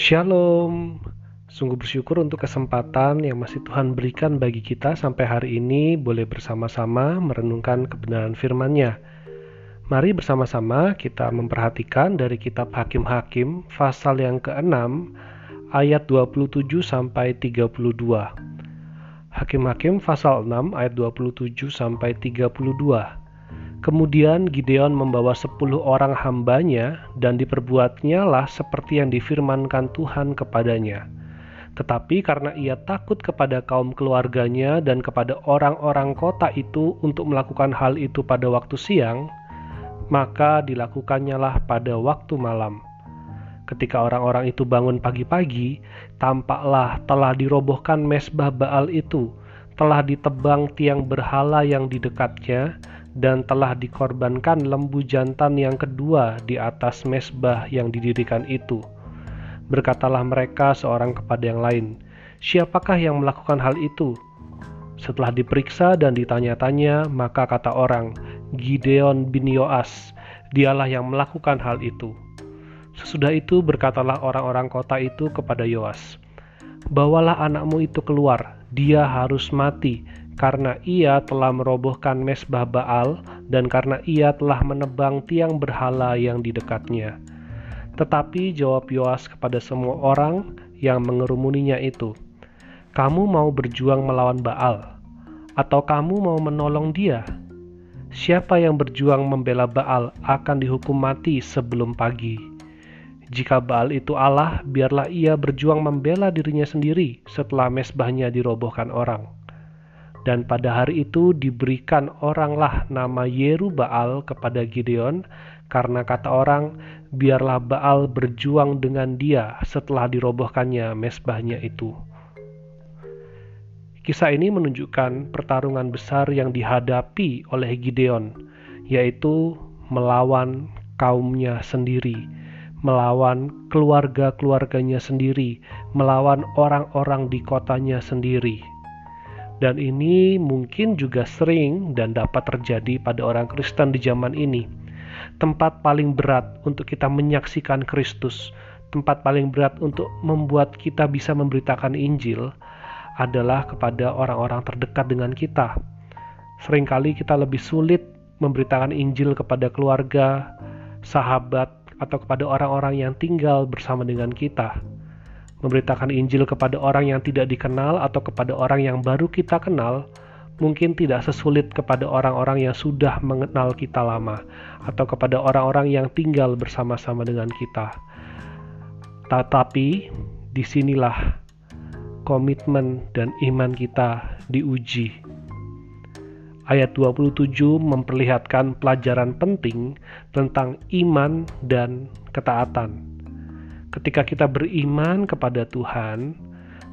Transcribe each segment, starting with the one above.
Shalom. Sungguh bersyukur untuk kesempatan yang masih Tuhan berikan bagi kita sampai hari ini boleh bersama-sama merenungkan kebenaran firman-Nya. Mari bersama-sama kita memperhatikan dari kitab Hakim-Hakim pasal yang ke-6 ayat 27 sampai 32. Hakim-Hakim pasal 6 ayat 27 sampai 32. Kemudian Gideon membawa sepuluh orang hambanya dan diperbuatnya lah seperti yang difirmankan Tuhan kepadanya. Tetapi karena ia takut kepada kaum keluarganya dan kepada orang-orang kota itu untuk melakukan hal itu pada waktu siang, maka dilakukannya lah pada waktu malam. Ketika orang-orang itu bangun pagi-pagi, tampaklah telah dirobohkan mesbah Baal itu, telah ditebang tiang berhala yang di dekatnya, dan telah dikorbankan lembu jantan yang kedua di atas mesbah yang didirikan itu. Berkatalah mereka seorang kepada yang lain, "Siapakah yang melakukan hal itu?" Setelah diperiksa dan ditanya-tanya, maka kata orang, "Gideon bin Yoas, dialah yang melakukan hal itu." Sesudah itu berkatalah orang-orang kota itu kepada Yoas, "Bawalah anakmu itu keluar, dia harus mati, karena ia telah merobohkan mesbah Baal dan karena ia telah menebang tiang berhala yang di dekatnya. Tetapi jawab Yoas kepada semua orang yang mengerumuninya itu, "Kamu mau berjuang melawan Baal, atau kamu mau menolong dia? Siapa yang berjuang membela Baal akan dihukum mati sebelum pagi." Jika Baal itu Allah, biarlah ia berjuang membela dirinya sendiri setelah mesbahnya dirobohkan orang dan pada hari itu diberikan oranglah nama Yeru Baal kepada Gideon, karena kata orang, biarlah Baal berjuang dengan dia setelah dirobohkannya mesbahnya itu. Kisah ini menunjukkan pertarungan besar yang dihadapi oleh Gideon, yaitu melawan kaumnya sendiri, melawan keluarga-keluarganya sendiri, melawan orang-orang di kotanya sendiri dan ini mungkin juga sering dan dapat terjadi pada orang Kristen di zaman ini. Tempat paling berat untuk kita menyaksikan Kristus, tempat paling berat untuk membuat kita bisa memberitakan Injil adalah kepada orang-orang terdekat dengan kita. Seringkali kita lebih sulit memberitakan Injil kepada keluarga, sahabat, atau kepada orang-orang yang tinggal bersama dengan kita memberitakan Injil kepada orang yang tidak dikenal atau kepada orang yang baru kita kenal mungkin tidak sesulit kepada orang-orang yang sudah mengenal kita lama atau kepada orang-orang yang tinggal bersama-sama dengan kita. Tetapi di sinilah komitmen dan iman kita diuji. Ayat 27 memperlihatkan pelajaran penting tentang iman dan ketaatan ketika kita beriman kepada Tuhan,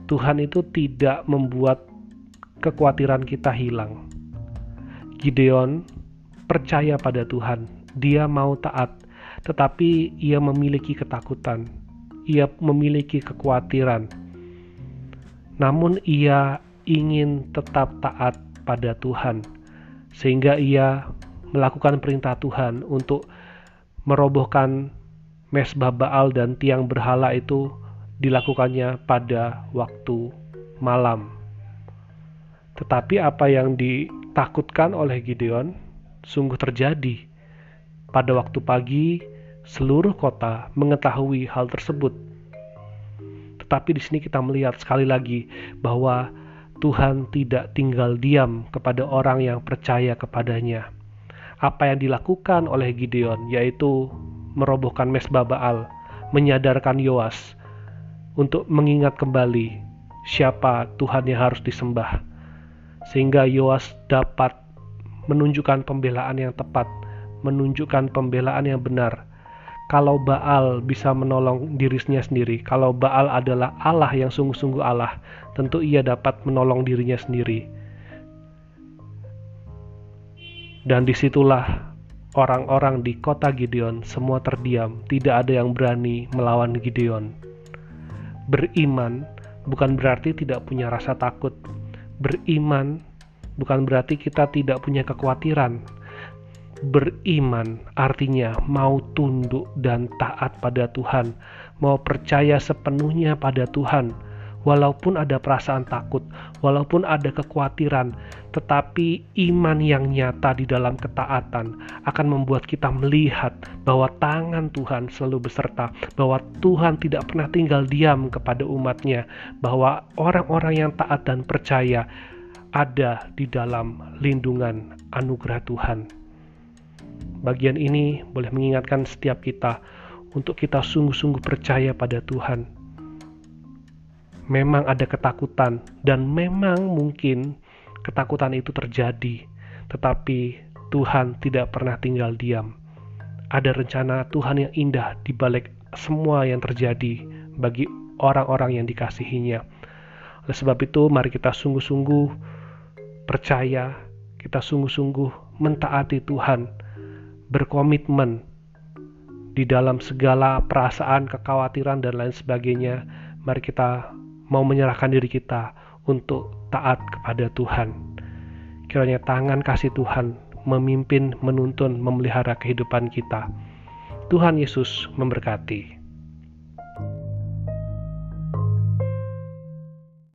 Tuhan itu tidak membuat kekhawatiran kita hilang. Gideon percaya pada Tuhan, dia mau taat, tetapi ia memiliki ketakutan, ia memiliki kekhawatiran. Namun ia ingin tetap taat pada Tuhan, sehingga ia melakukan perintah Tuhan untuk merobohkan mesbah Baal dan tiang berhala itu dilakukannya pada waktu malam. Tetapi apa yang ditakutkan oleh Gideon sungguh terjadi. Pada waktu pagi, seluruh kota mengetahui hal tersebut. Tetapi di sini kita melihat sekali lagi bahwa Tuhan tidak tinggal diam kepada orang yang percaya kepadanya. Apa yang dilakukan oleh Gideon yaitu merobohkan mesbah Baal, menyadarkan Yoas untuk mengingat kembali siapa Tuhan yang harus disembah. Sehingga Yoas dapat menunjukkan pembelaan yang tepat, menunjukkan pembelaan yang benar. Kalau Baal bisa menolong dirinya sendiri, kalau Baal adalah Allah yang sungguh-sungguh Allah, tentu ia dapat menolong dirinya sendiri. Dan di situlah Orang-orang di kota Gideon semua terdiam, tidak ada yang berani melawan Gideon. Beriman bukan berarti tidak punya rasa takut. Beriman bukan berarti kita tidak punya kekhawatiran. Beriman artinya mau tunduk dan taat pada Tuhan, mau percaya sepenuhnya pada Tuhan, walaupun ada perasaan takut, walaupun ada kekhawatiran, tetapi iman yang nyata di dalam ketaatan akan membuat kita melihat bahwa tangan Tuhan selalu beserta, bahwa Tuhan tidak pernah tinggal diam kepada umatnya, bahwa orang-orang yang taat dan percaya ada di dalam lindungan anugerah Tuhan. Bagian ini boleh mengingatkan setiap kita untuk kita sungguh-sungguh percaya pada Tuhan memang ada ketakutan dan memang mungkin ketakutan itu terjadi, tetapi Tuhan tidak pernah tinggal diam. Ada rencana Tuhan yang indah di balik semua yang terjadi bagi orang-orang yang dikasihinya. Oleh sebab itu, mari kita sungguh-sungguh percaya, kita sungguh-sungguh mentaati Tuhan, berkomitmen di dalam segala perasaan, kekhawatiran, dan lain sebagainya. Mari kita mau menyerahkan diri kita untuk taat kepada Tuhan. Kiranya tangan kasih Tuhan memimpin, menuntun, memelihara kehidupan kita. Tuhan Yesus memberkati.